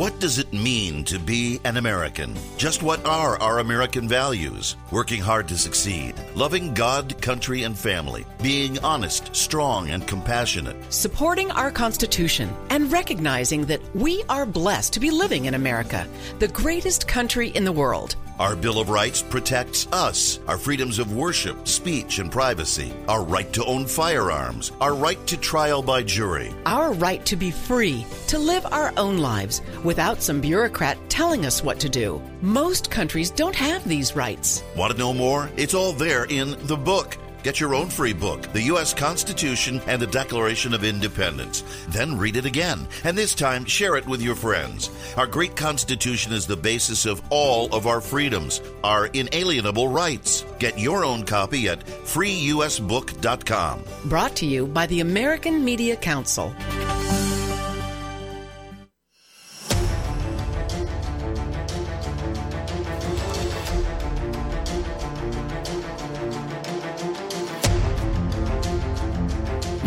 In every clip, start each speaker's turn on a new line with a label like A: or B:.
A: What does it mean to be an American? Just what are our American values? Working hard to succeed, loving God, country, and family, being honest, strong, and compassionate,
B: supporting our Constitution, and recognizing that we are blessed to be living in America, the greatest country in the world.
A: Our Bill of Rights protects us, our freedoms of worship, speech, and privacy, our right to own firearms, our right to trial by jury,
B: our right to be free, to live our own lives without some bureaucrat telling us what to do. Most countries don't have these rights.
A: Want to know more? It's all there in the book. Get your own free book, The U.S. Constitution and the Declaration of Independence. Then read it again, and this time share it with your friends. Our great Constitution is the basis of all of our freedoms, our inalienable rights. Get your own copy at freeusbook.com.
B: Brought to you by the American Media Council.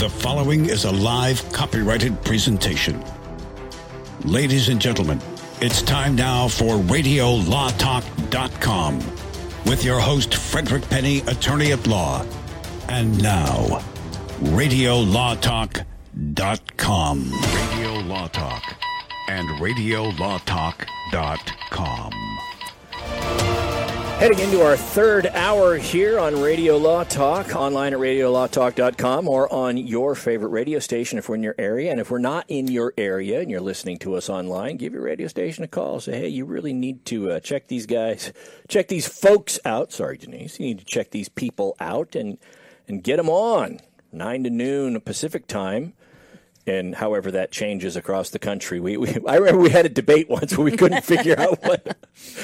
C: The following is a live copyrighted presentation. Ladies and gentlemen, it's time now for RadioLawTalk.com with your host, Frederick Penney, attorney at law. And now, RadioLawTalk.com. Radio Law Talk and RadioLawTalk.com.
D: Heading into our third hour here on Radio Law Talk, online at radiolawtalk.com or on your favorite radio station if we're in your area. And if we're not in your area and you're listening to us online, give your radio station a call. Say, hey, you really need to uh, check these guys, check these folks out. Sorry, Denise. You need to check these people out and, and get them on. 9 to noon Pacific time and however that changes across the country. We, we I remember we had a debate once where we couldn't figure out what.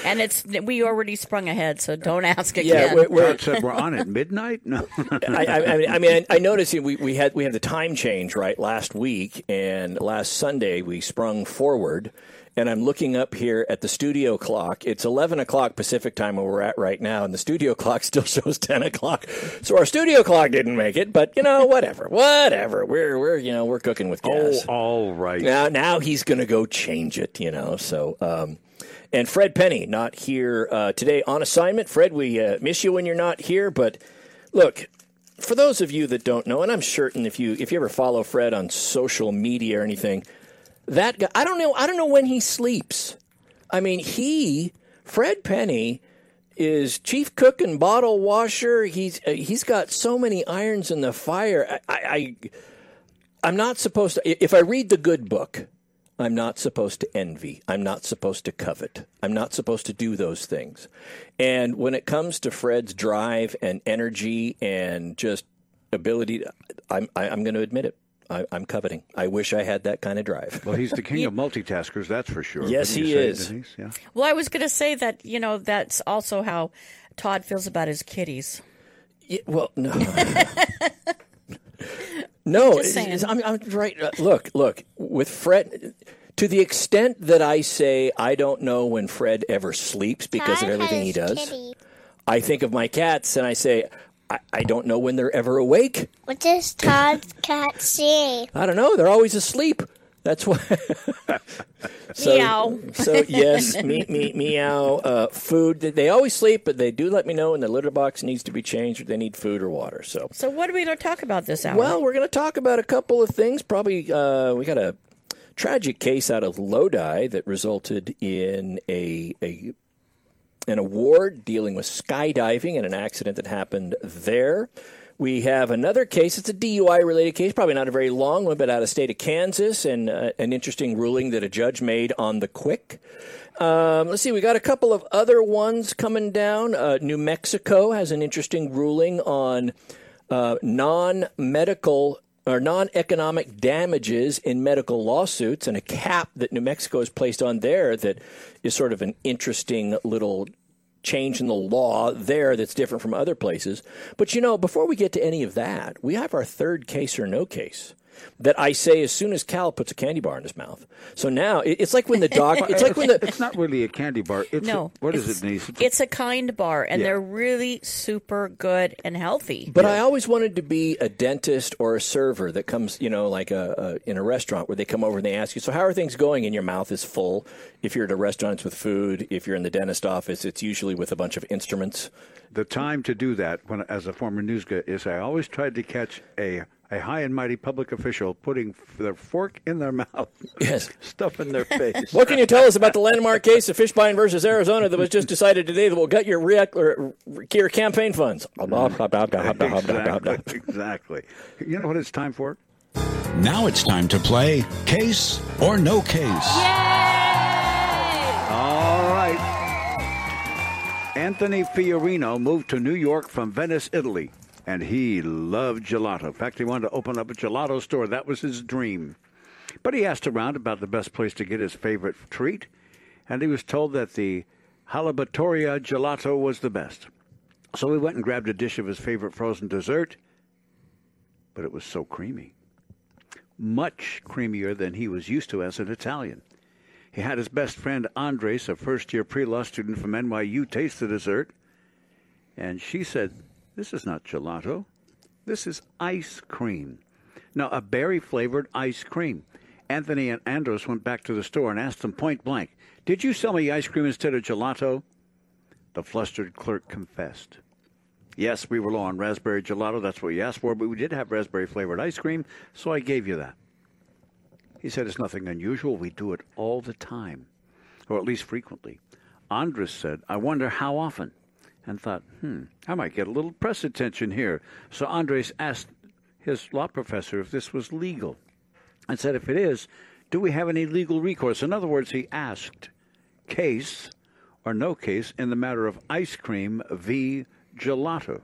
E: And it's we already sprung ahead, so don't ask again.
F: Yeah, we're, we're, said we're on at midnight. No,
D: I, I, I, mean, I, noticed we, we had we had the time change right last week, and last Sunday we sprung forward and I'm looking up here at the studio clock. It's 11 o'clock Pacific time where we're at right now, and the studio clock still shows 10 o'clock. So our studio clock didn't make it, but you know, whatever, whatever. We're we're you know we're cooking with gas.
F: Oh, all right.
D: Now now he's going to go change it. You know, so. Um, and Fred Penney not here uh, today on assignment. Fred, we uh, miss you when you're not here, but look, for those of you that don't know, and I'm certain if you if you ever follow Fred on social media or anything that guy, I don't know. I don't know when he sleeps. I mean, he, Fred Penney, is chief cook and bottle washer. He's uh, he's got so many irons in the fire. I, I I'm not supposed to. If I read the good book, I'm not supposed to envy. I'm not supposed to covet. I'm not supposed to do those things. And when it comes to Fred's drive and energy and just ability, I'm I, I'm going to admit it. I, am coveting. I wish I had that kind of drive.
F: Well, he's the king of multitaskers, that's for sure.
D: Yes, he is. Yeah.
E: Well, I was going to say that you know that's also how Todd feels about his kitties.
D: Yeah, well, no. no, I'm, I'm, right. Uh, look, look. With Fred, to the extent that I say I don't know when Fred ever sleeps because Todd of everything he does, kitty. I think of my cats and I say I, I don't know when they're ever awake.
G: What does Todd's cat see?
D: I don't know. They're always asleep. That's why.
E: so, meow.
D: so yes, me, me, meow. Uh, food. They always sleep, but they do let me know when the litter box needs to be changed or they need food or water. So.
E: So what are we going to talk about this hour?
D: Well, we're going to talk about a couple of things. Probably uh, we got a tragic case out of Lodi that resulted in a a an award dealing with skydiving and an accident that happened there. We have another case. It's a DUI related case, probably not a very long one, but out of state of Kansas, and uh, an interesting ruling that a judge made on the quick. Um, let's see, we got a couple of other ones coming down. Uh, New Mexico has an interesting ruling on uh, non medical or non economic damages in medical lawsuits and a cap that New Mexico has placed on there that is sort of an interesting little change in the law there that's different from other places. But you know, before we get to any of that, we have our third case or no case. That I say as soon as Cal puts a candy bar in his mouth. So now it, it's like when the dog. It's like when the.
F: It's not really a candy bar. It's
E: No,
F: A, what is
E: it's-
F: it, Denise?
E: It's a kind bar, and
F: Yeah.
E: they're really super good and healthy.
D: But I always wanted to be a dentist or a server that comes, you know, like a, a in a restaurant where they come over and they ask you, "So how are things going?" And your mouth is full. If you're at a restaurant, it's with food. If you're in the dentist office, it's usually with a bunch of instruments.
F: the time to do that when as a former news guy is I always tried to catch a a high and mighty public official putting their fork in their mouth,
D: Yes.
F: stuff in their face.
D: What can you tell us about the landmark case of Fishbein versus Arizona that was just decided today that will gut your, react, or, your campaign funds?
F: exactly, exactly. You know what it's time for?
C: Now it's time to play Case or No Case.
F: All right. Anthony Fiorino moved to New York from Venice, Italy, and he loved gelato. In fact, he wanted to open up a gelato store. That was his dream. But he asked around about the best place to get his favorite treat, and he was told that the Halibatoria gelato was the best. So he went and grabbed a dish of his favorite frozen dessert, but it was so creamy. Much creamier than he was used to as an Italian. He had his best friend Andres, a first year pre law student from NYU, taste the dessert. And she said, This is not gelato. This is ice cream. Now, a berry flavored ice cream. Anthony and Andros went back to the store and asked them point blank, Did you sell me ice cream instead of gelato? The flustered clerk confessed. Yes, we were low on raspberry gelato. That's what you asked for, but we did have raspberry flavored ice cream, so I gave you that. He said it's nothing unusual. We do it all the time, or at least frequently. Andres said, I wonder how often, and thought, hmm, I might get a little press attention here. So Andres asked his law professor if this was legal and said, if it is, do we have any legal recourse? In other words, he asked, case or no case in the matter of ice cream v. gelato.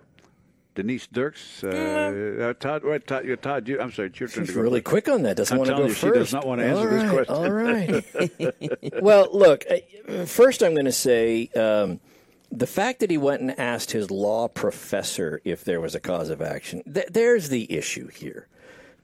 F: Denise Dirks, uh, uh, Todd, what, Todd, you- Todd, you, I'm sorry, it's your turn to
D: She's
F: go.
D: really quick on that. Doesn't
F: I'm
D: want to go
F: telling you, she does not want to answer
D: All
F: this question.
D: All right. well, look. uh, First, I'm going to say um, the fact that he went and asked his law professor if there was a cause of action. Th- there's the issue here.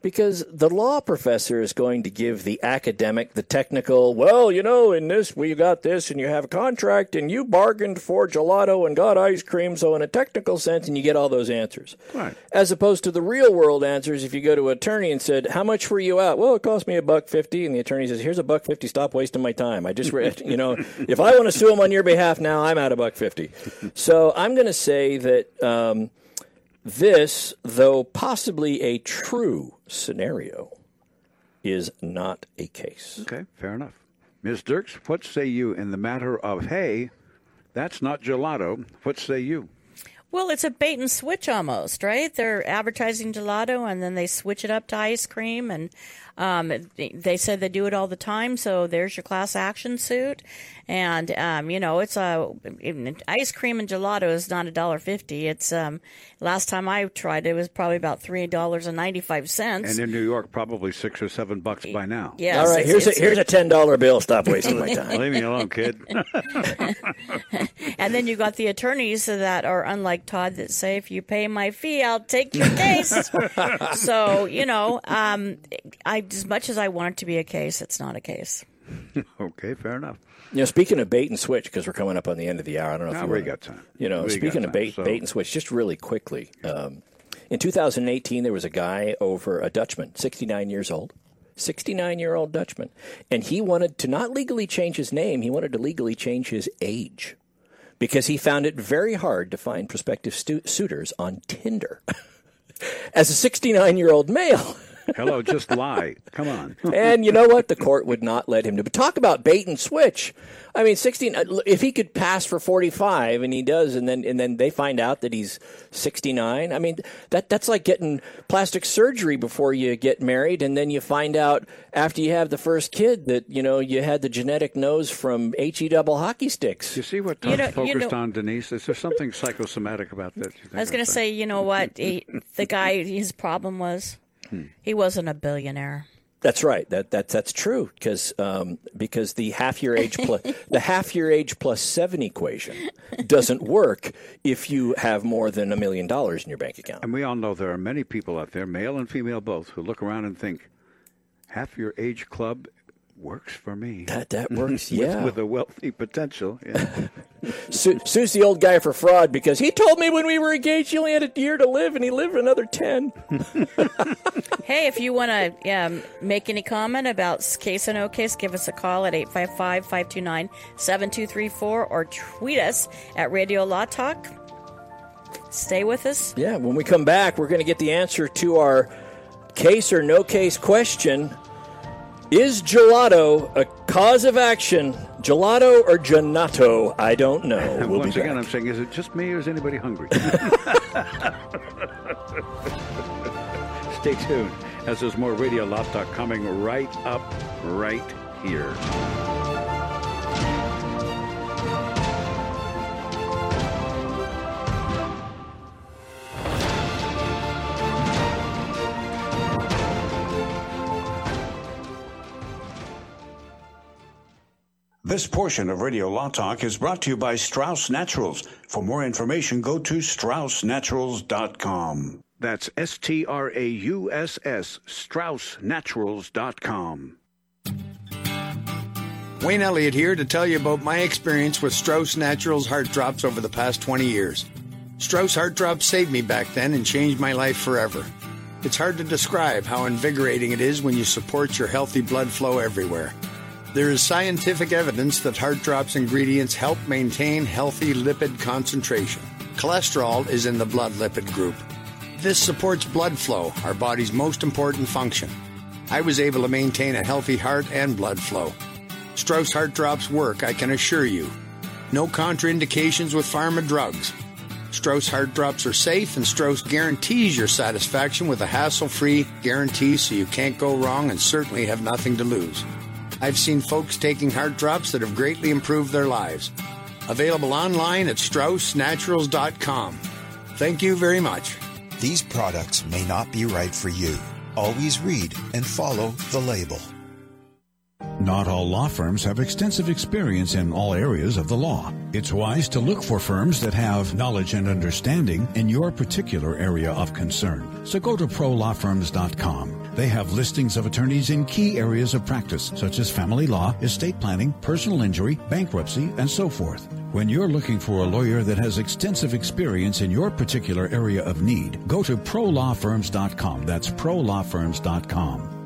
D: Because the law professor is going to give the academic, the technical, well, you know, in this, we got this, and you have a contract, and you bargained for gelato and got ice cream, so in a technical sense, and you get all those answers.
F: Right.
D: As opposed to the real world answers, if you go to an attorney and said, "How much were you out?" Well, it cost me a buck fifty, and the attorney says, "Here's a buck fifty. Stop wasting my time. I just read, you know, if I want to sue him on your behalf now, I'm out a buck fifty. So I'm going to say that um, this, though possibly a true scenario, is not a case.
F: Okay, fair enough. Ms. Dirks, what say you in the matter of, hey, that's not gelato? What say you?
E: Well, it's a bait and switch almost, right? They're advertising gelato and then they switch it up to ice cream, and um, they said they do it all the time. So there's your class action suit, and um, you know it's a ice cream and gelato is not a dollar fifty. It's um, last time I tried it was probably about three dollars and ninety five cents.
F: And in New York, probably six or seven bucks by now.
E: Yes,
D: All right,
E: it's-
D: here's a, here's a ten dollar bill. Stop wasting my time.
F: Leave me alone, kid.
E: And then you got the attorneys that are unlike Todd that say, if you pay my fee, I'll take your case. so, you know, um, I, as much as I want it to be a case, it's not a case.
F: okay, fair enough.
D: You know, speaking of bait and switch, because we're coming up on the end of the hour, I don't know if
F: Now
D: you
F: we
D: wanna-
F: got time.
D: You know,
F: We got
D: speaking of
F: time,
D: bait,
F: so-
D: bait and switch, just really quickly. Um, in 2018, there was a guy over a Dutchman, 69 years old, 69 year old Dutchman, and he wanted to not legally change his name. He wanted to legally change his age because he found it very hard to find prospective stu- suitors on Tinder. As a 69 year old male.
F: Hello, just lie. Come on.
D: And you know what? The court would not let him do. But talk about bait and switch. I mean, sixteen. uh, If he could pass for forty-five, and he does, and then and then they find out that he's sixty-nine. I mean, that that's like getting plastic surgery before you get married, and then you find out after you have the first kid that you know you had the genetic nose from he double hockey sticks.
F: You see what
E: You
F: Todd's
E: know- you
F: focused
E: know-
F: on, Denise? Is there something psychosomatic about that? you think
E: I was going to say, you know what? He, the guy, his problem was
F: Hmm.
E: he wasn't a billionaire.
D: That's right. That that that's true because um, because the half year age plus the half year age plus seven equation doesn't work if you have more than a million dollars in your bank account.
F: And we all know there are many people out there, male and female both, who look around and think, half your age club works for me.
D: That that works.
F: With-
D: yeah.
F: with, a wealthy potential. Yeah.
D: Su- Sue's the old guy for fraud because he told me when we were engaged he only had a year to live and he lived another ten.
E: Hey, if you want to um, make any comment about case or no case, give us a call at 855 529 7234 or tweet us at Radio Law Talk. Stay with us.
D: Yeah, when we come back, we're going to get the answer to our case or no case question. Is gelato a cause of action? Gelato or gelato? I don't know. We'll
F: once
D: be
F: again. I'm saying, is it just me or is anybody hungry? Stay tuned, as there's more Radio Law Talk coming right up, right here.
C: This portion of Radio Law Talk is brought to you by Strauss Naturals. For more information, go to straussnaturals.com.
F: That's S T R A U S S, StraussNaturals.com.
H: Wayne Elliott here to tell you about my experience with Strauss Naturals Heart Drops over the past 20 years. Strauss Heart Drops saved me back then and changed my life forever. It's hard to describe how invigorating it is when you support your healthy blood flow everywhere. There is scientific evidence that Heart Drops ingredients help maintain healthy lipid concentration. Cholesterol is in the blood lipid group. This supports blood flow, our body's most important function. I was able to maintain a healthy heart and blood flow. Strauss Heart Drops work, I can assure you. No contraindications with pharma drugs. Strauss Heart Drops are safe, and Strauss guarantees your satisfaction with a hassle free guarantee so you can't go wrong and certainly have nothing to lose. I've seen folks taking heart drops that have greatly improved their lives. Available online at StraussNaturals.com. Thank you very much.
I: These products may not be right for you. Always read and follow the label.
C: Not all law firms have extensive experience in all areas of the law. It's wise to look for firms that have knowledge and understanding in your particular area of concern. So go to prolawfirms.com. They have listings of attorneys in key areas of practice, such as family law, estate planning, personal injury, bankruptcy, and so forth. When you're looking for a lawyer that has extensive experience in your particular area of need, go to prolawfirms.com. That's prolawfirms.com.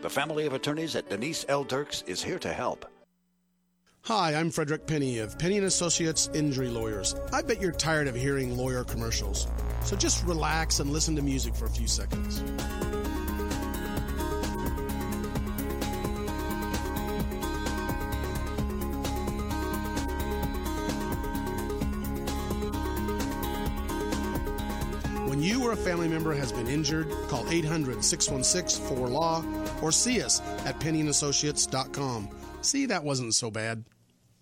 J: The family of attorneys at Denise L. Dirks is here to help.
K: Hi, I'm Frederick Penney of Penney and Associates Injury Lawyers. I bet you're tired of hearing lawyer commercials. So just relax and listen to music for a few seconds. Or a family member has been injured, call 800 616 4LAW or see us at penneyandassociates.com. See, that wasn't so bad.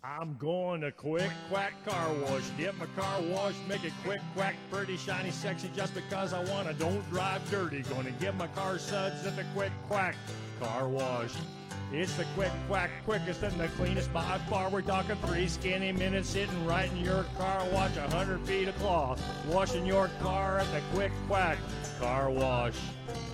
L: I'm going to Quick Quack Car Wash. Get my car washed, make it quick, quack, pretty, shiny, sexy, just because I want to. Don't drive dirty. Going to get my car suds at the Quick Quack Car Wash. It's the Quick Quack, quickest and the cleanest by far. We're talking three skinny minutes sitting right in your car. Watch a hundred feet of cloth. Washing your car at the Quick Quack Car Wash.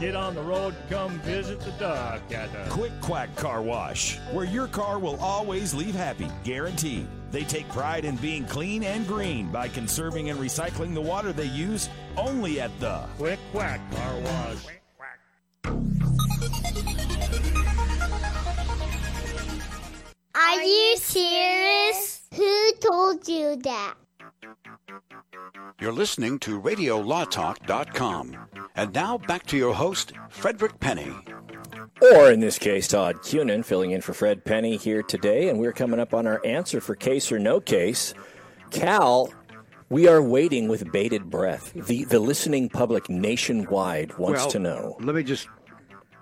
L: Get on the road, and come visit the duck at the
M: Quick Quack Car Wash, where your car will always leave happy, guaranteed. They take pride in being clean and green by conserving and recycling the water they use only at the
L: Quick Quack Car Wash.
G: Are you serious? Who told you that?
J: You're listening to RadioLawTalk.com. And now back to your host, Frederick Penney.
D: Or in this case, Todd Cunin, filling in for Fred Penney here today, and we're coming up on our answer for case or no case. Cal, we are waiting with bated breath. The the listening public nationwide wants
F: well,
D: to know.
F: Let me just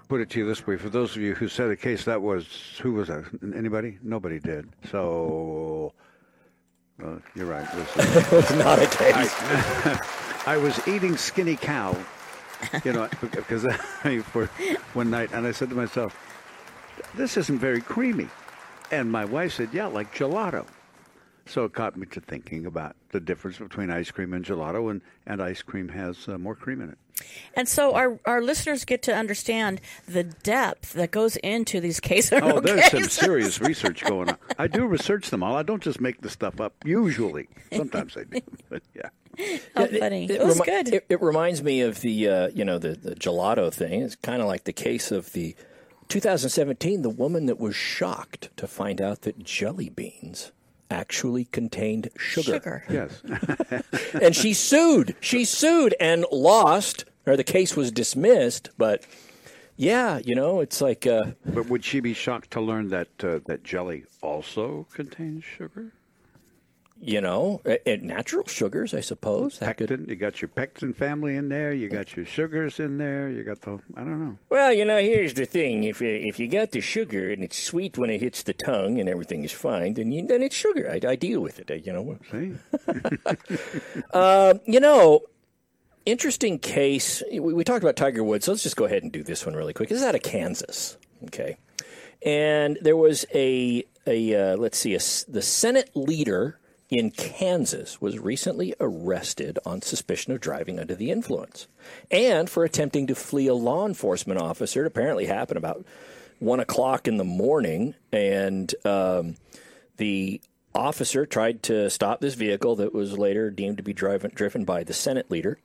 F: put it to you this way: for those of you who said a case, that was who was that? Anybody? Nobody did. So. You're right.
D: It was not a case.
F: I, I was eating skinny cow, you know, because I, for one night, and I said to myself, "This isn't very creamy," and my wife said, "Yeah, like gelato." So it got me to thinking about the difference between ice cream and gelato, and, and ice cream has uh, more cream in it.
E: And so our, our listeners get to understand the depth that goes into these case or
F: Oh,
E: no
F: there's some serious research going on. I do research them all. I don't just make the stuff up. Usually, sometimes I do, but yeah.
E: How funny. It, was
D: remi-
E: good.
D: It, it reminds me of the uh, you know the, the gelato thing. It's kind of like the case of the 2017, the woman that was shocked to find out that jelly beans actually contained sugar.
F: Yes.
D: and she sued. She sued and lost, or the case was dismissed. But yeah, you know, it's like. Uh,
F: but would she be shocked to learn that uh, that jelly also contains sugar?
D: You know, natural sugars, I suppose. That could-
F: Pectin, you got your pectin family in there. You got your sugars in there. You got the I don't know.
D: Well, you know, here's the thing: if you, if you got the sugar and it's sweet when it hits the tongue and everything is fine, then you, then it's sugar. I, I deal with it. uh, You know.
F: See.
D: uh, you know, interesting case. We, we talked about Tiger Woods. So let's just go ahead and do this one really quick. This is out of Kansas. Okay, and there was a a uh, let's see, a the Senate leader in Kansas was recently arrested on suspicion of driving under the influence and for attempting to flee a law enforcement officer. It apparently happened about one o'clock in the morning, and um, the officer tried to stop this vehicle that was later deemed to be driven, driven by the Senate leader.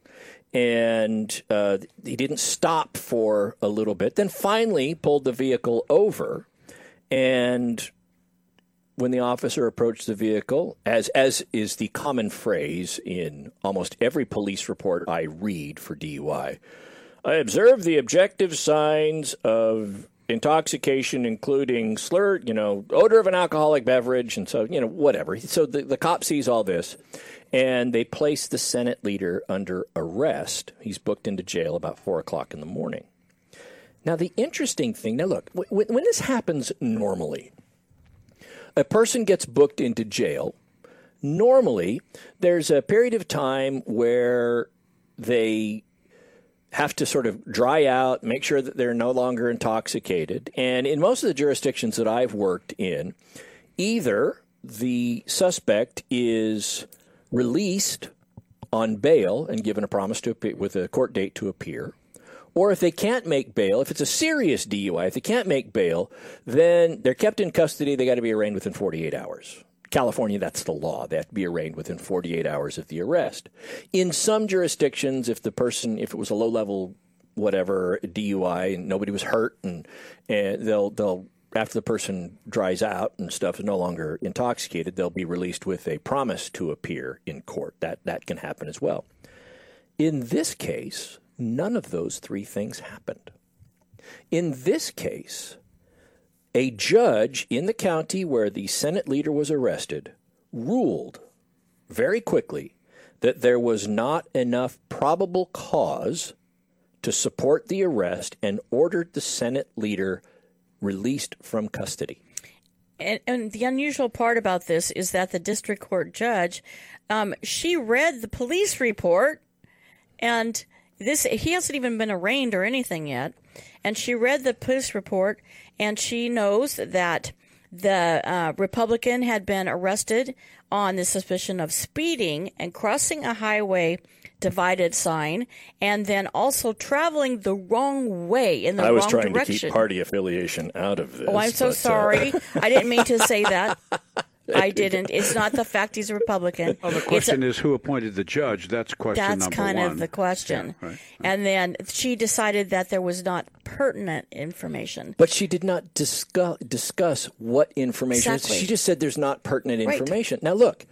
D: And uh, he didn't stop for a little bit, then finally pulled the vehicle over. And when the officer approached the vehicle, as as is the common phrase in almost every police report I read for DUI, I observed the objective signs of intoxication, including slur, you know, odor of an alcoholic beverage, and so you know whatever. So the the cop sees all this, and they place the Senate leader under arrest. He's booked into jail about four o'clock in the morning. Now the interesting thing, now look, when, when this happens normally a person gets booked into jail, normally there's a period of time where they have to sort of dry out, make sure that they're no longer intoxicated. And in most of the jurisdictions that I've worked in, either the suspect is released on bail and given a promise to appear, with a court date to appear, or if they can't make bail, if it's a serious DUI, if they can't make bail, then they're kept in custody. They got to be arraigned within 48 hours. California, that's the law. They have to be arraigned within 48 hours of the arrest. In some jurisdictions, if the person, if it was a low level, whatever DUI and nobody was hurt, and, and they'll they'll after the person dries out and stuff is no longer intoxicated, they'll be released with a promise to appear in court. That that can happen as well. In this case, none of those three things happened. In this case, a judge in the county where the Senate leader was arrested ruled very quickly that there was not enough probable cause to support the arrest and ordered the Senate leader released from custody.
E: and, and the unusual part about this is that the district court judge, um, she read the police report, and this he hasn't even been arraigned or anything yet, and she read the police report, and she knows that the uh, Republican had been arrested on the suspicion of speeding and crossing a highway divided sign, and then also traveling the wrong way in the
D: I was trying
E: direction.
D: to keep party affiliation out of this.
E: Oh, I'm so
D: but, uh,
E: sorry. I didn't mean to say that. I didn't. It's not the fact he's a Republican.
F: Well, the
E: It's a-
F: question is who appointed the judge. That's question
E: that's
F: number
E: kind
F: one.
E: of the question.
F: Yeah, right.
E: And then she decided that there was not pertinent information.
D: But she did not discuss discuss what information.
E: Exactly.
D: She just said there's not pertinent
E: Right.
D: information. Now look,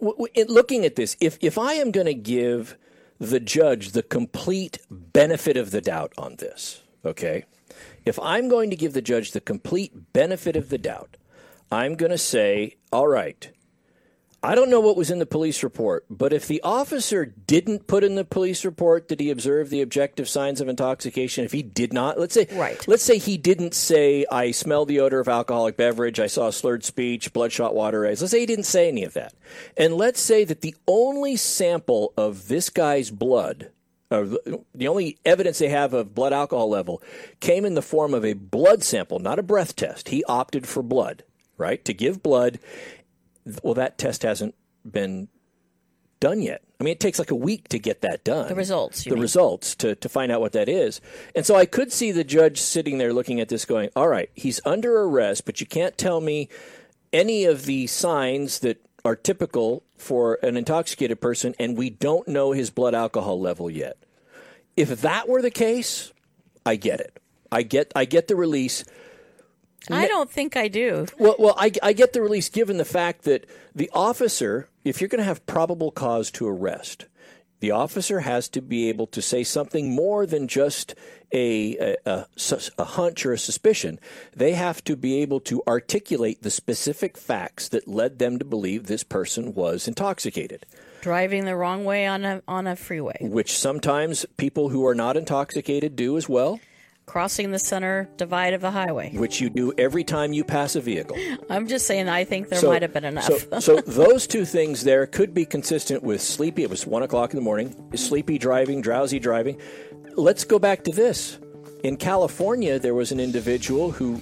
D: w- w- in looking at this, if if I am going to give the judge the complete benefit of the doubt on this, okay, if I'm going to give the judge the complete benefit of the doubt, I'm going to say, all right. I don't know what was in the police report, but if the officer didn't put in the police report that he observed the objective signs of intoxication, if he did not, let's say,
E: Right.
D: let's say he didn't say, I smelled the odor of alcoholic beverage, I saw slurred speech, bloodshot water eyes. Let's say he didn't say any of that. And let's say that the only sample of this guy's blood, the only evidence they have of blood alcohol level, came in the form of a blood sample, not a breath test. He opted for blood, right? To give blood well, that test hasn't been done yet. I mean, it takes like a week to get that done.
E: The results, you
D: the
E: mean.
D: results to, to find out what that is. And so I could see the judge sitting there looking at this going, all right, he's under arrest, but you can't tell me any of the signs that are typical for an intoxicated person, and we don't know his blood alcohol level yet. If that were the case, I get it. I get I get the release.
E: I don't think I do.
D: Well, well, I, I get the release given the fact that the officer, if you're going to have probable cause to arrest, the officer has to be able to say something more than just a, a, a, a hunch or a suspicion. They have to be able to articulate the specific facts that led them to believe this person was intoxicated,
E: Driving the wrong way on a on a freeway,
D: which sometimes people who are not intoxicated do as well,
E: crossing the center divide of a highway.
D: which you do every time you pass a vehicle.
E: I'm just saying. I think there
D: So-
E: might have been enough.
D: So, so those two things there could be consistent with sleepy. It was one o'clock in the morning. Sleepy driving, drowsy driving. Let's go back to this. In California, there was an individual who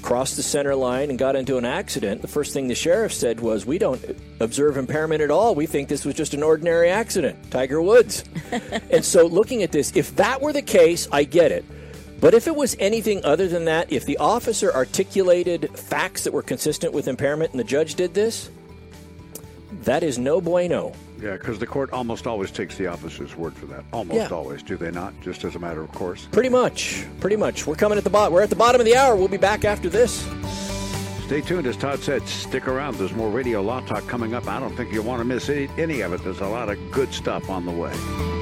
D: crossed the center line and got into an accident. The first thing the sheriff said was, "We don't observe impairment at all. We think this was just an ordinary accident." Tiger Woods. and so, looking at this, if that were the case, I get it. But if it was anything other than that, if the officer articulated facts that were consistent with impairment and the judge did this, that is no bueno.
F: Yeah, because the court almost always takes the officer's word for that. Almost
D: Yeah.
F: always, do they not? Just as a matter of course.
D: Pretty much. Pretty much. We're coming at the bottom. We're at the bottom of the hour. We'll be back after this.
F: Stay tuned. As Todd said, stick around. There's more Radio Law Talk coming up. I don't think you'll want to miss any, any of it. There's a lot of good stuff on the way.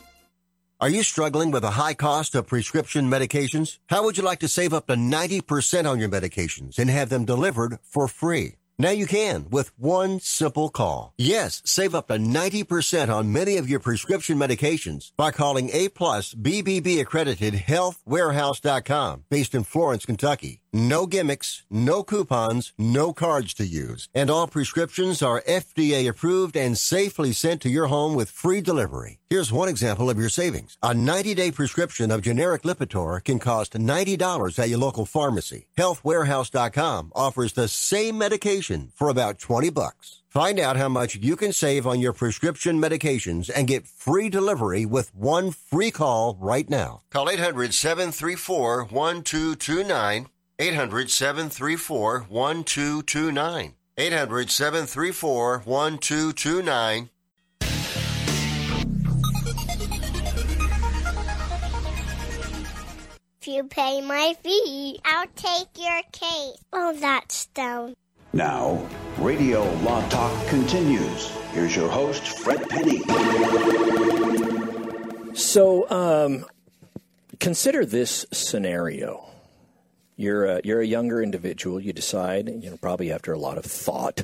N: Are you struggling with a high cost of prescription medications? How would you like to save up to 90% on your medications and have them delivered for free? Now you can with one simple call. Yes, save up to 90% on many of your prescription medications by calling A plus BBB accredited healthwarehouse.com based in Florence, Kentucky. No gimmicks, no coupons, no cards to use. And all prescriptions are FDA approved and safely sent to your home with free delivery. Here's one example of your savings. A 90-day prescription of generic Lipitor can cost $90 at your local pharmacy. Healthwarehouse.com offers the same medication for about 20 bucks. Find out how much you can save on your prescription medications and get free delivery with one free call right now. Call 800-734-1229. 800-734-1229. 800-734-1229.
G: If you pay my fee, I'll take your case. Oh, that's down.
J: Now, Radio Law Talk continues. Here's your host, Fred Penney.
D: So, um, consider this scenario. You're a, you're a younger individual. You decide, you know, probably after a lot of thought,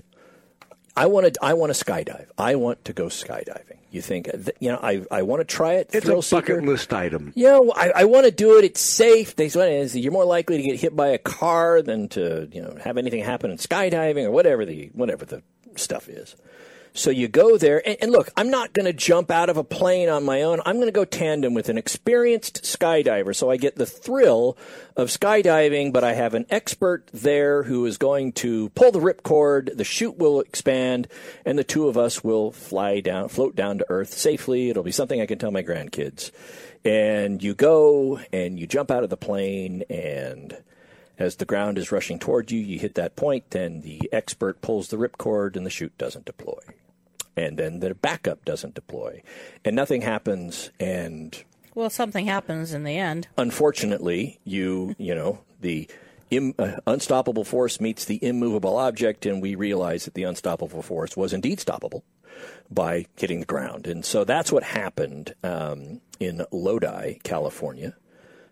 D: I want to I want to skydive. I want to go skydiving. You think, you know, I I want to try it.
F: It's
D: thrill
F: a bucket
D: seeker.
F: list item.
D: Yeah, well, I, I want to do it. It's safe. They say you're more likely to get hit by a car than to you know have anything happen in skydiving or whatever the whatever the stuff is. So you go there, and, and look, I'm not going to jump out of a plane on my own. I'm going to go tandem with an experienced skydiver, so I get the thrill of skydiving. But I have an expert there who is going to pull the ripcord. The chute will expand, and the two of us will fly down, float down to Earth safely. It'll be something I can tell my grandkids. And you go and you jump out of the plane and as the ground is rushing toward you, you hit that point, then the expert pulls the ripcord and the chute doesn't deploy. And then the backup doesn't deploy. And nothing happens and
E: Well, something happens in the end.
D: unfortunately, you, you know, the Im, uh, unstoppable force meets the immovable object, and we realize that the unstoppable force was indeed stoppable by hitting the ground. And so that's what happened um, in Lodi, California.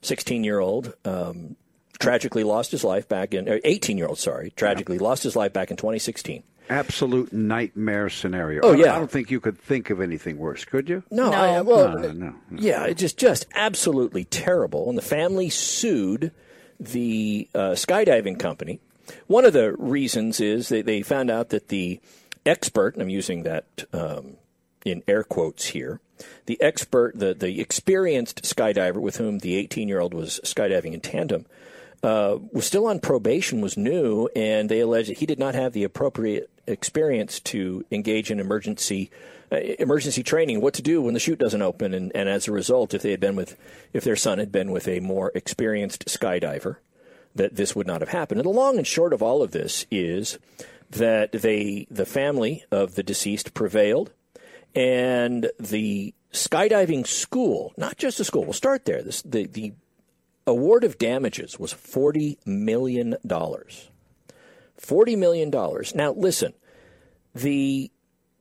D: 16 year old um, tragically lost his life back in, 18 year old, sorry, tragically lost his life back in 2016.
F: Absolute nightmare scenario.
D: Oh, yeah.
F: I don't think you could think of anything worse, could you?
D: No, I, well,
F: No, no, no.
D: yeah, it's just just absolutely terrible. And the family sued the uh, skydiving company. One of the reasons is that they found out that the expert, and I'm using that um, in air quotes here, the expert, the the experienced skydiver with whom the 18 year old was skydiving in tandem. Uh, was still on probation, was new, and they alleged that he did not have the appropriate experience to engage in emergency uh, emergency training, what to do when the chute doesn't open, and, and as a result, if they had been with, if their son had been with a more experienced skydiver, that this would not have happened. And the long and short of all of this is that they, the family of the deceased, prevailed, and the skydiving school, not just the school, we'll start there. This, the the award of damages was forty million dollars. Forty million dollars. Now listen, the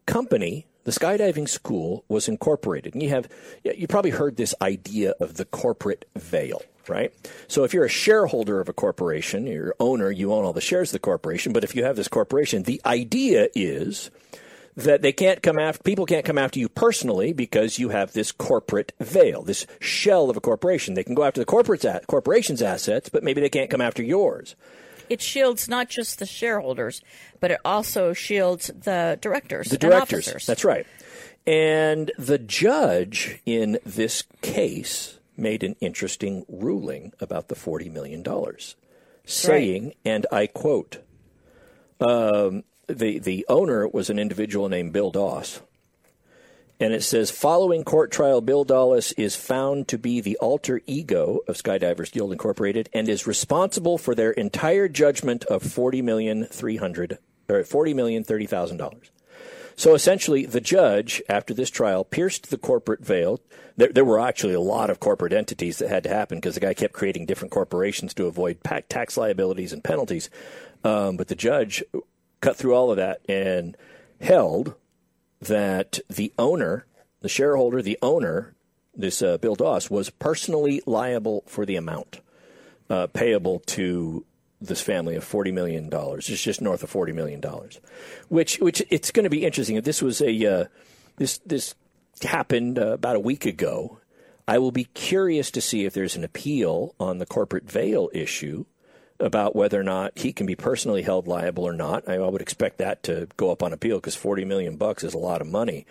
D: company, the skydiving school, was incorporated, and you have you probably heard this idea of the corporate veil, right? So if you're a shareholder of a corporation, you're owner, you own all the shares of the corporation. But if you have this corporation, the idea is that they can't come after people can't come after you personally because you have this corporate veil, this shell of a corporation. They can go after the corporate's a- corporation's assets, but maybe they can't come after yours.
E: It shields not just the shareholders, but it also shields the directors
D: The directors. That's right. And the judge in this case made an interesting ruling about the $40 million, saying, and I quote, um, the, the owner was an individual named Bill Dause. And it says, following court trial, Bill Dause is found to be the alter ego of Skydivers Guild Incorporated and is responsible for their entire judgment of forty million three hundred or forty million thirty thousand dollars. So essentially, the judge, after this trial, pierced the corporate veil. There, there were actually a lot of corporate entities that had to happen because the guy kept creating different corporations to avoid tax liabilities and penalties. Um, but the judge cut through all of that and held that the owner, the shareholder, the owner, this uh, Bill Dause, was personally liable for the amount uh, payable to this family of forty million dollars. It's just north of forty million dollars, which which it's going to be interesting. If this was a uh, this this happened uh, about a week ago, I will be curious to see if there's an appeal on the corporate veil issue about whether or not he can be personally held liable or not. I, I would expect that to go up on appeal because forty million bucks is a lot of money.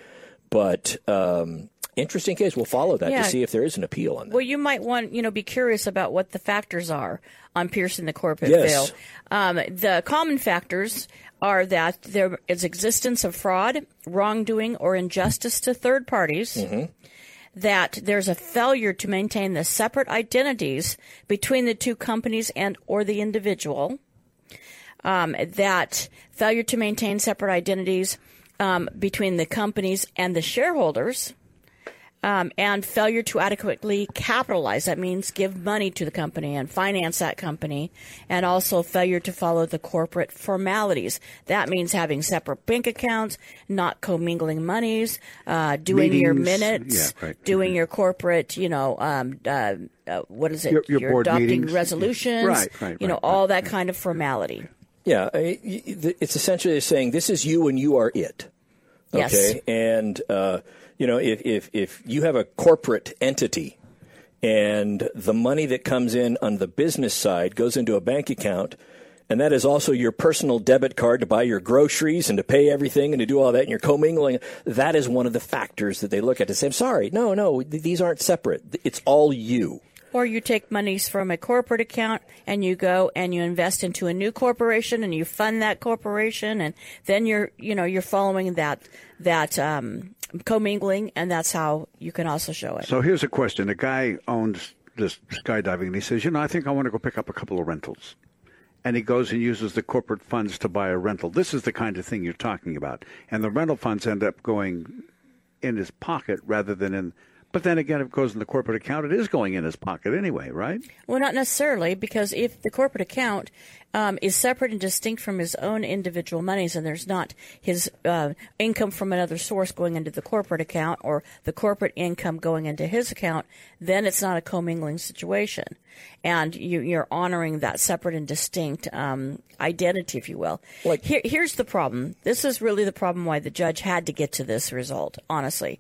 D: But um, interesting case. We'll follow that
E: Yeah.
D: to see if there is an appeal on that.
E: Well, you might want, you know, be curious about what the factors are on piercing the corporate
D: Yes.
E: veil. Um, the common factors are that there is existence of fraud, wrongdoing, or injustice to third parties.
D: Mm-hmm.
E: That there's a failure to maintain the separate identities between the two companies and or the individual. Um, that failure to maintain separate identities um, between the companies and the shareholders um, and failure to adequately capitalize. That means give money to the company and finance that company, and also failure to follow the corporate formalities. That means having separate bank accounts, not commingling monies, uh, doing your minutes,
F: yeah, right.
E: doing your corporate, you know, um, uh, uh, what is it?
F: Your- your
E: You're
F: board
E: adopting
F: meetings.
E: resolutions,
D: Right, right,
E: you know,
D: right,
E: all that kind of formality.
D: Yeah, it's essentially saying this is you and you are it.
E: Yes.
D: Okay, and uh, you know if, if if you have a corporate entity and the money that comes in on the business side goes into a bank account. And that is also your personal debit card to buy your groceries and to pay everything and to do all that. And you're commingling. That is one of the factors that they look at to say, "I'm sorry, no, no, th- these aren't separate. It's all you."
E: Or you take monies from a corporate account and you go and you invest into a new corporation and you fund that corporation and then you're you know you're following that that um, commingling and that's how you can also show it.
F: So here's a question: A guy owns this skydiving, and he says, "You know, I think I want to go pick up a couple of rentals." And he goes and uses the corporate funds to buy a rental. This is the kind of thing you're talking about. And the rental funds end up going in his pocket rather than in. But then again, if it goes in the corporate account, it is going in his pocket anyway, right?
E: Well, not necessarily, because if the corporate account um, is separate and distinct from his own individual monies, and there's not his uh, income from another source going into the corporate account or the corporate income going into his account, then it's not a commingling situation. And you, you're honoring that separate and distinct um, identity, if you will. Like Here, here's the problem. This is really the problem why the judge had to get to this result. Honestly,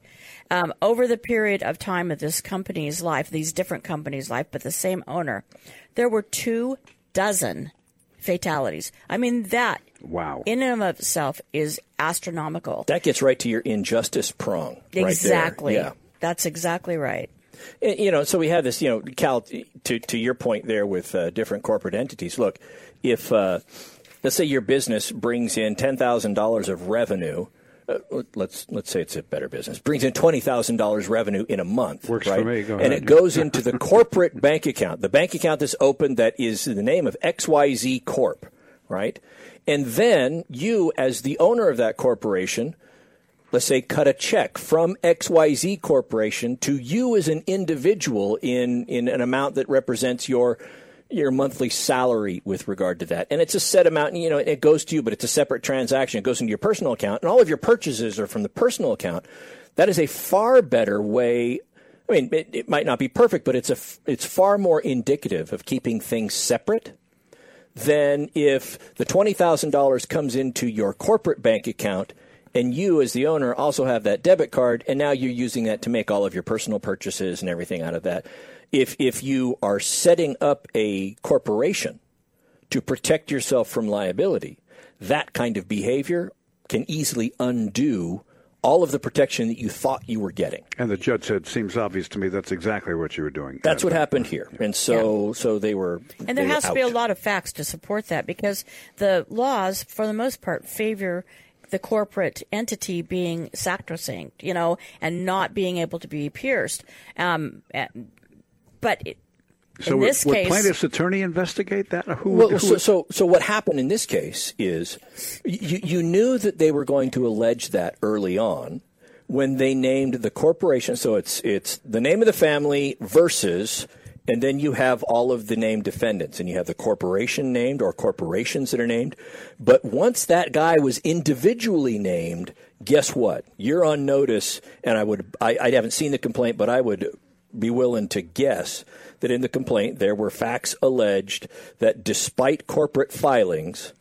E: um, over the period of time of this company's life, these different companies' life, but the same owner, there were two dozen fatalities. I mean, that
F: wow,
E: in and of itself is astronomical.
D: That gets right to your injustice prong. right there.
E: Exactly.
D: Yeah.
E: That's exactly right.
D: You know, so we have this. You know, Cal, to to your point there with uh, different corporate entities. Look, if uh, let's say your business brings in ten thousand dollars of revenue. Uh, let's let's say it's a better business brings in twenty thousand dollars revenue in a month.
F: Works for me. Go
D: and
F: ahead.
D: it goes into the corporate bank account, the bank account that's open that is in the name of XYZ Corp. Right, and then you, as the owner of that corporation, let's say cut a check from XYZ Corporation to you as an individual in, in an amount that represents your your monthly salary with regard to that. And it's a set amount, and you know, it goes to you, but it's a separate transaction. It goes into your personal account, and all of your purchases are from the personal account. That is a far better way. I mean, it, it might not be perfect, but it's a it's far more indicative of keeping things separate than if the $20,000 comes into your corporate bank account and you as the owner also have that debit card and now you're using that to make all of your personal purchases and everything out of that. If if you are setting up a corporation to protect yourself from liability, that kind of behavior can easily undo all of the protection that you thought you were getting.
F: And the judge said, "Seems obvious to me that's exactly what you were doing."
D: That's what happened here. And so so they were
E: And there has to be a lot of facts to support that because the laws, for the most part, favor the corporate entity being sacrosanct, you know, and not being able to be pierced. Um, and- but it,
F: So
E: in
F: would,
E: this
F: would
E: case,
F: plaintiff's attorney investigate that? Who?
D: Well,
F: who
D: so, so so what happened in this case is you, you knew that they were going to allege that early on when they named the corporation. So it's it's the name of the family versus, and then you have all of the named defendants, and you have the corporation named or corporations that are named. But once that guy was individually named, guess what? You're on notice, and I would I, I haven't seen the complaint, but I would be willing to guess that in the complaint there were facts alleged that despite corporate filings,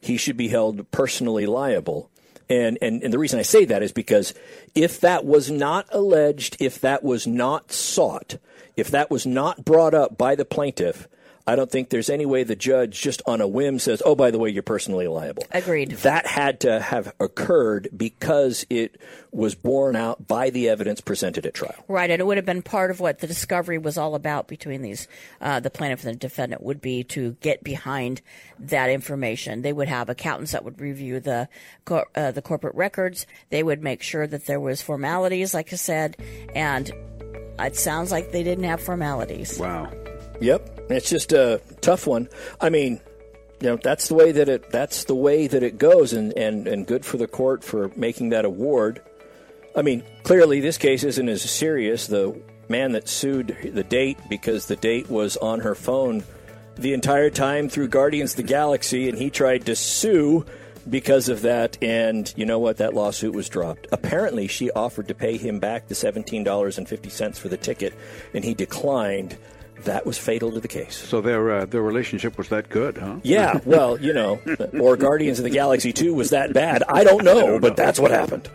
D: he should be held personally liable. And, and, and the reason I say that is because if that was not alleged, if that was not sought, if that was not brought up by the plaintiff, I don't think there's any way the judge just on a whim says, "Oh, by the way, you're personally liable."
E: Agreed.
D: That had to have occurred because it was borne out by the evidence presented at trial.
E: Right, and it would have been part of what the discovery was all about between these, uh, the plaintiff and the defendant would be to get behind that information. They would have accountants that would review the cor- uh, the corporate records. They would make sure that there was formalities, like I said, and it sounds like they didn't have formalities.
F: Wow.
D: Yep, it's just a tough one. I mean, you know, that's the way that it that's the way that it goes, and and and good for the court for making that award. I mean, clearly this case isn't as serious. The man that sued the date because the date was on her phone the entire time through Guardians of the Galaxy, and he tried to sue because of that. And you know what? That lawsuit was dropped. Apparently, she offered to pay him back the seventeen dollars and fifty cents for the ticket, and he declined. That was fatal to the case.
F: So their uh, their relationship was that good, huh?
D: Yeah, well, you know, or Guardians of the Galaxy 2 was that bad. I don't know, but that's what happened.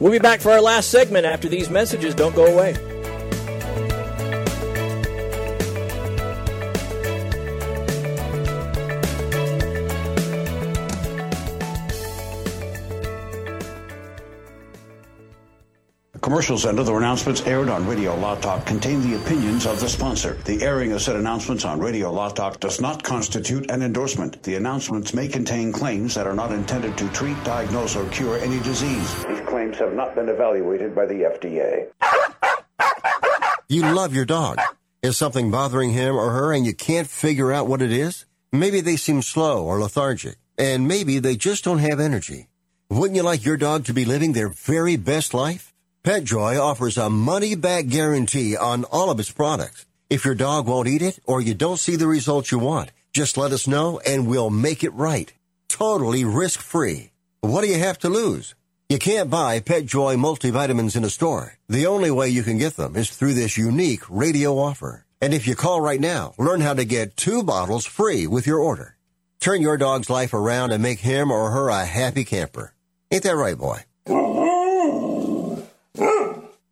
D: We'll be back for our last segment after these messages. Don't go away.
J: Commercials and other announcements aired on Radio Law Talk contain the opinions of the sponsor. The airing of said announcements on Radio Law Talk does not constitute an endorsement. The announcements may contain claims that are not intended to treat, diagnose, or cure any disease. These claims have not been evaluated by the FDA.
N: You love your dog. Is something bothering him or her and you can't figure out what it is? Maybe they seem slow or lethargic, and maybe they just don't have energy. Wouldn't you like your dog to be living their very best life? PetJoy offers a money back guarantee on all of its products. If your dog won't eat it or you don't see the results you want, just let us know and we'll make it right. Totally risk free. What do you have to lose? You can't buy PetJoy multivitamins in a store. The only way you can get them is through this unique radio offer. And if you call right now, learn how to get two bottles free with your order. Turn your dog's life around and make him or her a happy camper. Ain't that right, boy?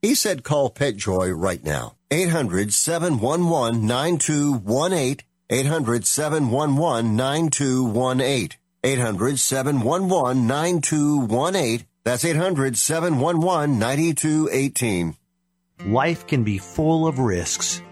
N: He said call PetJoy right now. 800 711 9218. 800 711 9218. 800 711 9218. That's 800 711 9218.
O: Life can be full of risks.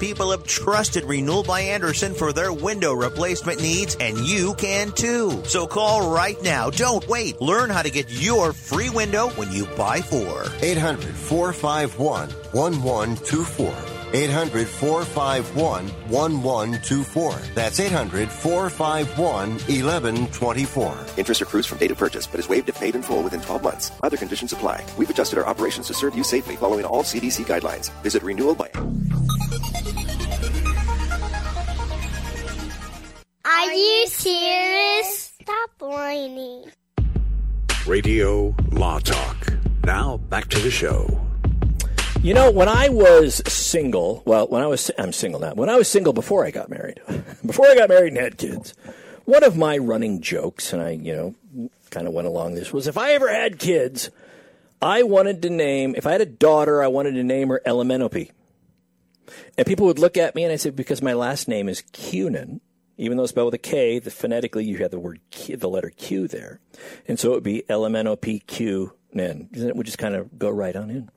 O: people have trusted Renewal by Andersen for their window replacement needs, and you can too. So call right now. Don't wait. Learn how to get your free window when you buy four.
N: 800 451 1124. 800 451 1124. That's 800 451 1124.
P: Interest accrues from date of purchase, but is waived if paid in full within 12 months. Other conditions apply. We've adjusted our operations to serve you safely following all CDC guidelines. Visit renewal by.
G: Are you serious? Stop whining.
F: Radio Law Talk. Now back to the show.
D: You know, when I was single, well, when I was, I'm single now. When I was single before I got married, before I got married and had kids, one of my running jokes, and I, you know, kind of went along this, was if I ever had kids, I wanted to name, if I had a daughter, I wanted to name her Elemenope. And people would look at me and I said, because my last name is Cunin, even though it's spelled with a K, the, phonetically you have the word Q, the letter Q there. And so it would be Elemenope Nin. It would just kind of go right on in.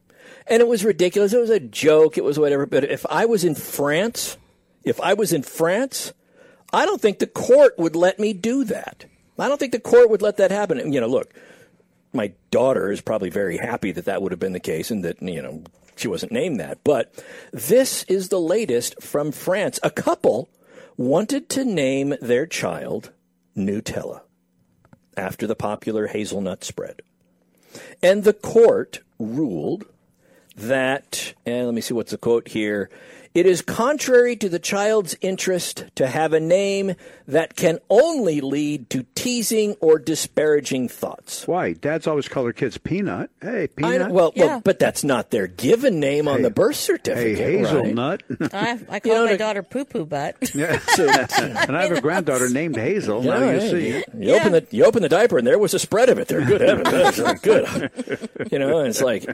D: And it was ridiculous. It was a joke. It was whatever. But if I was in France, if I was in France, I don't think the court would let me do that. I don't think the court would let that happen. You know, look, my daughter is probably very happy that that would have been the case and that, you know, she wasn't named that. But this is the latest from France. A couple wanted to name their child Nutella after the popular hazelnut spread. And the court ruled that, and let me see what's the quote here. It is contrary to the child's interest to have a name that can only lead to teasing or disparaging thoughts.
F: Why? Dads always call their kids Peanut. Hey, Peanut.
D: know- well,
E: Yeah.
D: well, but that's not their given name on
F: Hey-
D: the birth certificate.
F: Hey, hazelnut.
E: I, I call
D: know,
E: my
D: to-
E: daughter Poo Poo Butt.
F: Yeah. and I have a granddaughter named Hazel.
D: Yeah,
F: now you
D: hey,
F: see.
D: You open the you open the diaper and there was a spread of it there. Good heavens, that's good. You know, it's like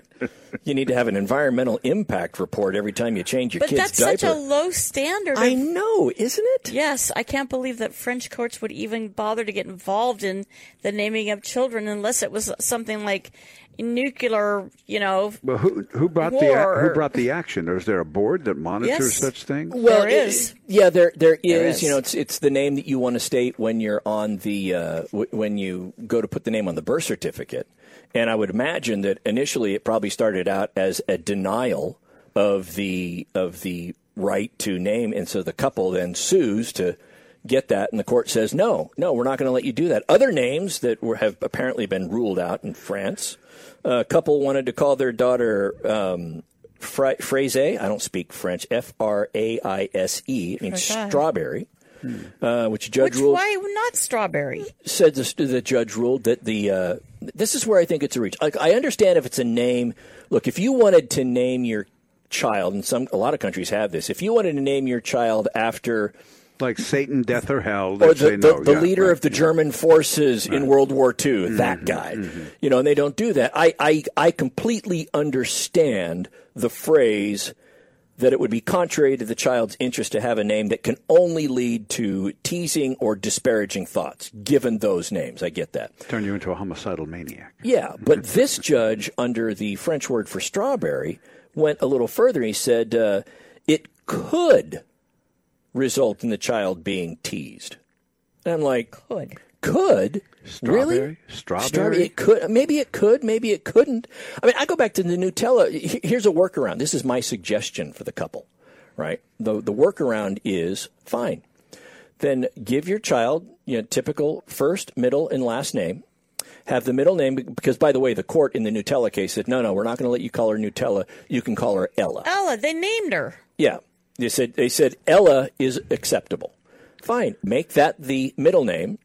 D: you need to have an environmental impact report every time you change your
E: But
D: kid's
E: that's
D: diaper.
E: such a low standard.
D: I know, isn't it?
E: Yes, I can't believe that French courts would even bother to get involved in the naming of children unless it was something like nuclear, you know.
F: But who who brought the who brought the action? Or Is there a board that monitors
E: Yes.
F: such things?
D: Well,
E: There
D: it-
E: is.
D: yeah, there there is.
E: There is.
D: You know, it's it's the name that you want to state when you're on the uh, w- when you go to put the name on the birth certificate. And I would imagine that initially it probably started out as a denial of the of the right to name, and so the couple then sues to get that, and the court says no, no, we're not going to let you do that. Other names that were, have apparently been ruled out in France. A couple wanted to call their daughter um, Fra- Fraise. I don't speak French. F R A I S E. Means
E: Okay.
D: strawberry. Uh, which judge
E: Which
D: ruled
E: why not strawberry?
D: said the, the judge ruled that the uh, this is where I think it's a reach. Like, I understand if it's a name. Look, if you wanted to name your child, and some a lot of countries have this. If you wanted to name your child after
F: like Satan, death, or hell,
D: or the, the,
F: no.
D: the
F: Yeah,
D: leader
F: right.
D: of the German forces in World War II,
F: Mm-hmm.
D: that guy. You know, and they don't do that. I, I, I completely understand the phrase that it would be contrary to the child's interest to have a name that can only lead to teasing or disparaging thoughts, given those names. I get that.
F: Turn you into a homicidal maniac.
D: Yeah, but this judge, under the French word for strawberry, went a little further. He said uh, it could result in the child being teased. And I'm like,
E: could.
D: Could? Really?
F: Strawberry? Strawberry?
D: It could. Maybe it could. Maybe it couldn't. I mean, I go back to the Nutella. He- Here's a workaround. This is my suggestion for the couple, right? The, the workaround is fine. Then give your child, you know, typical first, middle, and last name. Have the middle name because, by the way, the court in the Nutella case said, no, no, we're not going to let you call her Nutella. You can call her Ella.
E: Ella, they named her.
D: Yeah, they said they said Ella is acceptable. Fine, make that the middle name.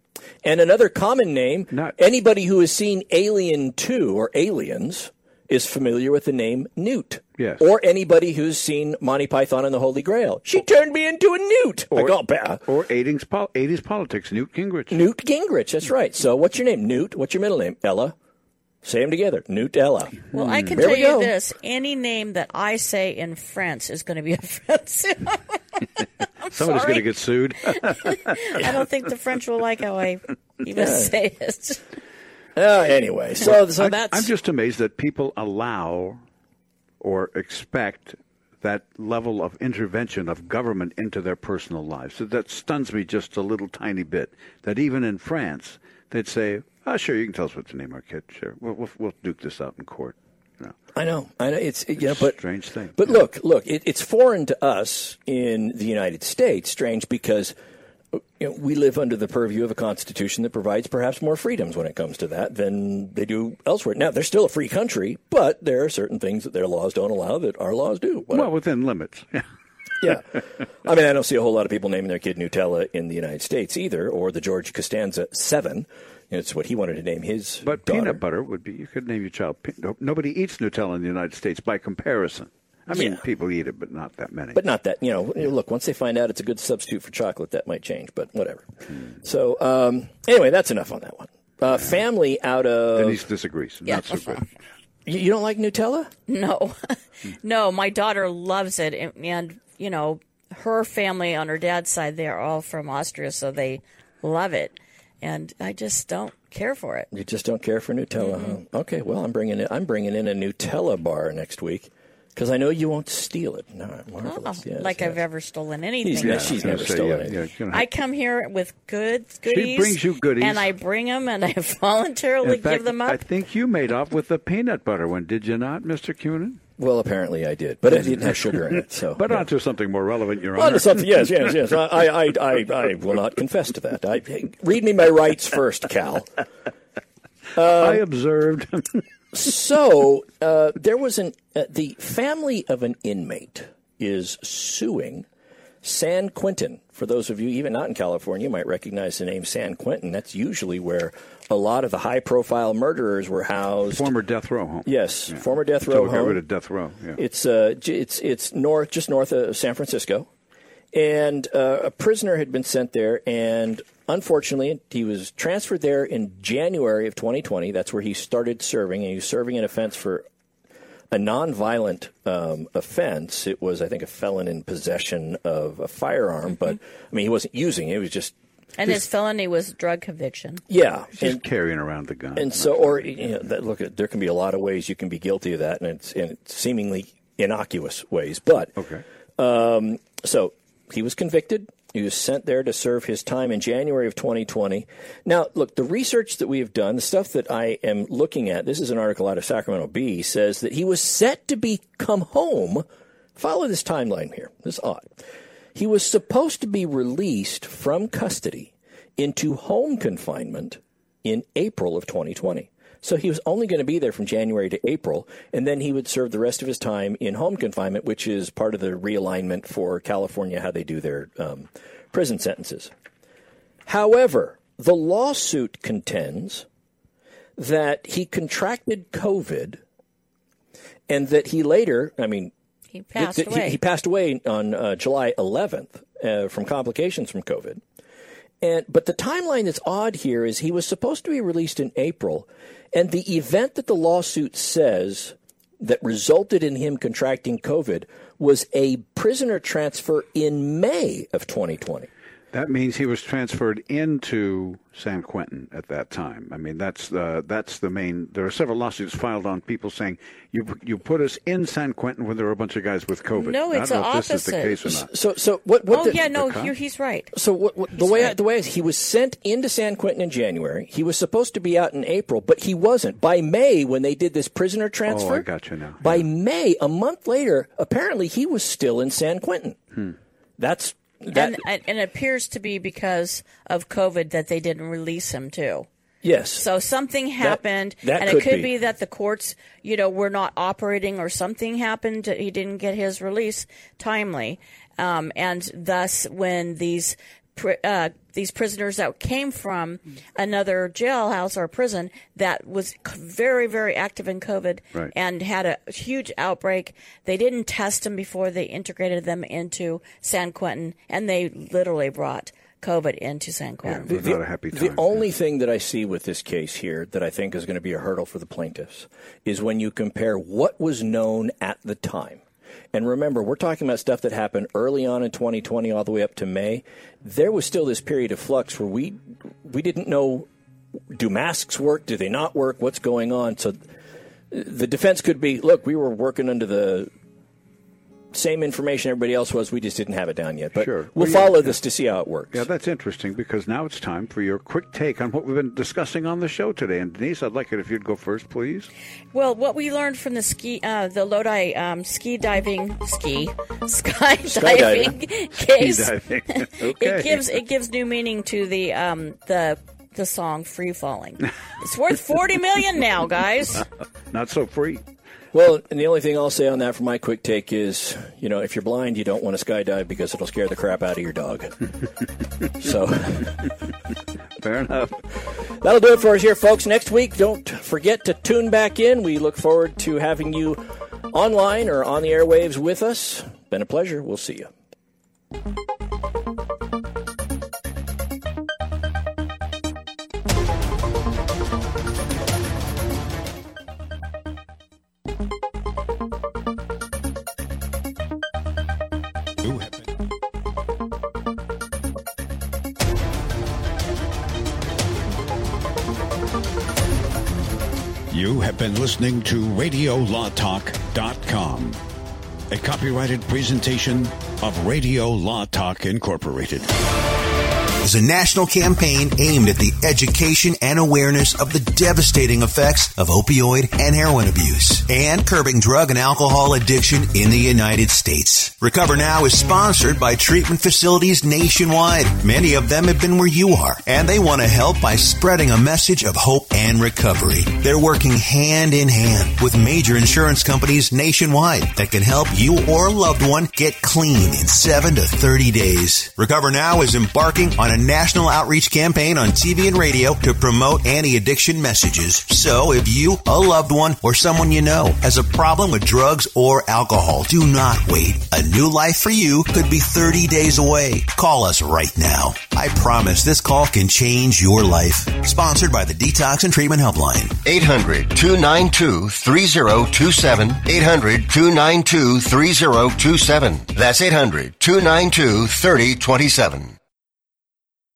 D: And another common name. Anybody who has seen Alien Two or Aliens is familiar with the name Newt.
F: Yes.
D: Or anybody who's seen Monty Python and the Holy Grail. She turned me into a newt. I
F: Or,
D: go, "Bah."
F: or 80s, pol- 80s politics, Newt Gingrich.
D: Newt Gingrich. That's right. So what's your name? Newt. What's your middle name? Ella. Say them together. Newt Ella.
E: Well, I can
D: There
E: tell
D: we
E: you
D: go.
E: this: any name that I say in France is going to be offensive.
F: Somebody's going to get sued.
E: I don't think the French will like how I even
D: Yeah.
E: say it.
D: Uh, anyway, so so
F: I-
D: that's
F: I'm just amazed that people allow or expect that level of intervention of government into their personal lives. So that stuns me just a little tiny bit. That even in France, they'd say, "Oh, sure, you can tell us what to name our kid. Sure, we'll we'll, we'll duke this out in court." You know,
D: I know. I know. It's you know, but
F: strange thing.
D: But look, look, it, it's foreign to us in the United States. Strange because you know, we live under the purview of a constitution that provides perhaps more freedoms when it comes to that than they do elsewhere. Now, they're still a free country, but there are certain things that their laws don't allow that our laws do.
F: well, within limits. Yeah.
D: Yeah. I mean, I don't see a whole lot of people naming their kid Nutella in the United States either, or the George Costanza 7. It's what he wanted to name his
F: But
D: daughter.
F: peanut butter would be. You could name your child. Nobody eats Nutella in the United States by comparison. I mean,
D: Yeah.
F: people eat it, but not that many.
D: But not that, you know, look, once they find out it's a good substitute for chocolate, that might change, but whatever. So, um, anyway, that's enough on that one. Uh, family out of.
F: Denise disagrees. Not so good.
D: You, you don't like Nutella?
E: No, no. My daughter loves it, and, and you know, her family on her dad's side, they are all from Austria, so they love it, and I just don't care for it.
D: You just don't care for Nutella, huh? Okay, well, I'm bringing in, I'm bringing in a Nutella bar next week because I know you won't steal it. No, marvelous.
E: Oh,
D: yes,
E: like
D: yes.
E: I've ever stolen anything.
D: Yeah, she's
F: I
D: never
F: gonna say,
D: stolen
F: yeah, yeah,
E: I come here with good goodies.
F: She brings you goodies.
E: and I bring them, and I voluntarily
F: fact,
E: give them up.
F: I think you made off with the peanut butter one, did you not, Mr. Cunin?
D: Well, apparently I did, but it didn't have sugar in it. So,
F: But on to something more relevant, Your
D: On
F: Honor.
D: to something, yes, yes, yes. I, I, I, I will not confess to that. I, read me my rights first, Cal.
F: I observed.
D: So uh, there was an uh, the family of an inmate is suing San Quentin. For those of you even not in California, you might recognize the name San Quentin. That's usually where a lot of the high-profile murderers were housed.
F: Former death row home.
D: Yes,
F: Yeah.
D: former death row
F: got
D: home.
F: rid of death row. Yeah.
D: It's uh, it's it's north, just north of San Francisco, and uh, a prisoner had been sent there, and unfortunately, he was transferred there in January of 2020. That's where he started serving, and he was serving an offense for a nonviolent um, offense. It was, I think, a felon in possession of a firearm, but I mean, he wasn't using it; it was just
E: and his felony was drug conviction.
D: yeah,
F: Just
D: and-
F: carrying around the gun.
D: and so, or you know, that, look, there can be a lot of ways you can be guilty of that, and it's in seemingly innocuous ways. But
F: okay,
D: um, so he was convicted. He was sent there to serve his time in January of 2020. Now, look, the research that we have done, the stuff that I am looking at, this is an article out of Sacramento Bee, says that he was set to be come home. Follow this timeline here. This is odd. He was supposed to be released from custody into home confinement in April of 2020. So he was only going to be there from January to April, and then he would serve the rest of his time in home confinement, which is part of the realignment for California, how they do their um, prison sentences. However, the lawsuit contends that he contracted COVID and that he later, I mean,
E: He passed
D: th- th-
E: away.
D: He, passed away on uh, July 11th uh, from complications from COVID. And but the timeline that's odd here is he was supposed to be released in April, and the event that the lawsuit says that resulted in him contracting COVID was a prisoner transfer in May of 2020.
F: That means he was transferred into San Quentin at that time. I mean, that's the that's the main. There are several lawsuits filed on people saying you you put us in San Quentin when there were a bunch of guys with COVID.
E: No, it's
F: I don't know
E: the
F: if this is the
E: opposite.
F: case or not.
D: So so what? what
E: oh
D: the-
E: yeah, no,
F: the cop?
E: he's right.
D: So what, what, the
E: He's
D: way I, the way is he was sent into San Quentin in January. He was supposed to be out in April, but he wasn't. By May, when they did this prisoner transfer,
F: Oh, I got you now.
D: By May, a month later, apparently he was still in San Quentin.
F: Hmm.
D: That's that.
E: and, and it appears to be because of COVID that they didn't release him too.
D: yes.
E: So something happened,
D: that
E: and
D: could
E: it could
D: be.
E: be. that the courts, you know, were not operating, or something happened. He didn't get his release timely, um, and thus when these uh, these prisoners that came from another jailhouse or prison that was very, very active in COVID
F: Right.
E: and had a huge outbreak. They didn't test them before they integrated them into San Quentin, and they literally brought COVID into San Quentin.
D: The, the only thing that I see with this case here that I think is going to be a hurdle for the plaintiffs is when you compare what was known at the time. And remember, we're talking about stuff that happened early on in 2020 all the way up to May. There was still this period of flux where we we didn't know do masks work, do they not work, what's going on. So uh, the defense could be, look, we were working under the same information everybody else was, we just didn't have it down yet. But
F: Sure.
D: we'll
F: Well, yeah,
D: follow
F: yeah.
D: this to see how it works.
F: Yeah, that's interesting because now it's time for your quick take on what we've been discussing on the show today. And Denise, I'd like it if you'd go first, please.
E: Well, what we learned from the ski, uh, the Lodi um, ski diving, ski skydiving case,
F: Skydiving. Okay.
E: it gives it gives new meaning to the um, the the song "Free Falling." It's worth forty million now, guys.
F: Not so free.
D: Well, and the only thing I'll say on that for my quick take is, you know, if you're blind, you don't want to skydive because it'll scare the crap out of your dog. so,
F: fair enough.
D: That'll do it for us here, folks. Next week, don't forget to tune back in. We look forward to having you online or on the airwaves with us. Been a pleasure. We'll see you.
C: Been listening to RadioLawTalk.com, a copyrighted presentation of Radio Law Talk Incorporated.
O: is a national campaign aimed at the education and awareness of the devastating effects of opioid and heroin abuse and curbing drug and alcohol addiction in the United States. Recover Now is sponsored by treatment facilities nationwide. Many of them have been where you are, and they want to help by spreading a message of hope and recovery. They're working hand in hand with major insurance companies nationwide that can help you or a loved one get clean in 7 to 30 days. Recover Now is embarking on a national outreach campaign on TV and radio to promote anti-addiction messages. So if you, a loved one, or someone you know has a problem with drugs or alcohol, do not wait. A new life for you could be 30 days away. Call us right now. I promise this call can change your life. Sponsored by the Detox and Treatment Helpline.
N: 800 292 3027. 800 292 3027. That's 800 292 3027.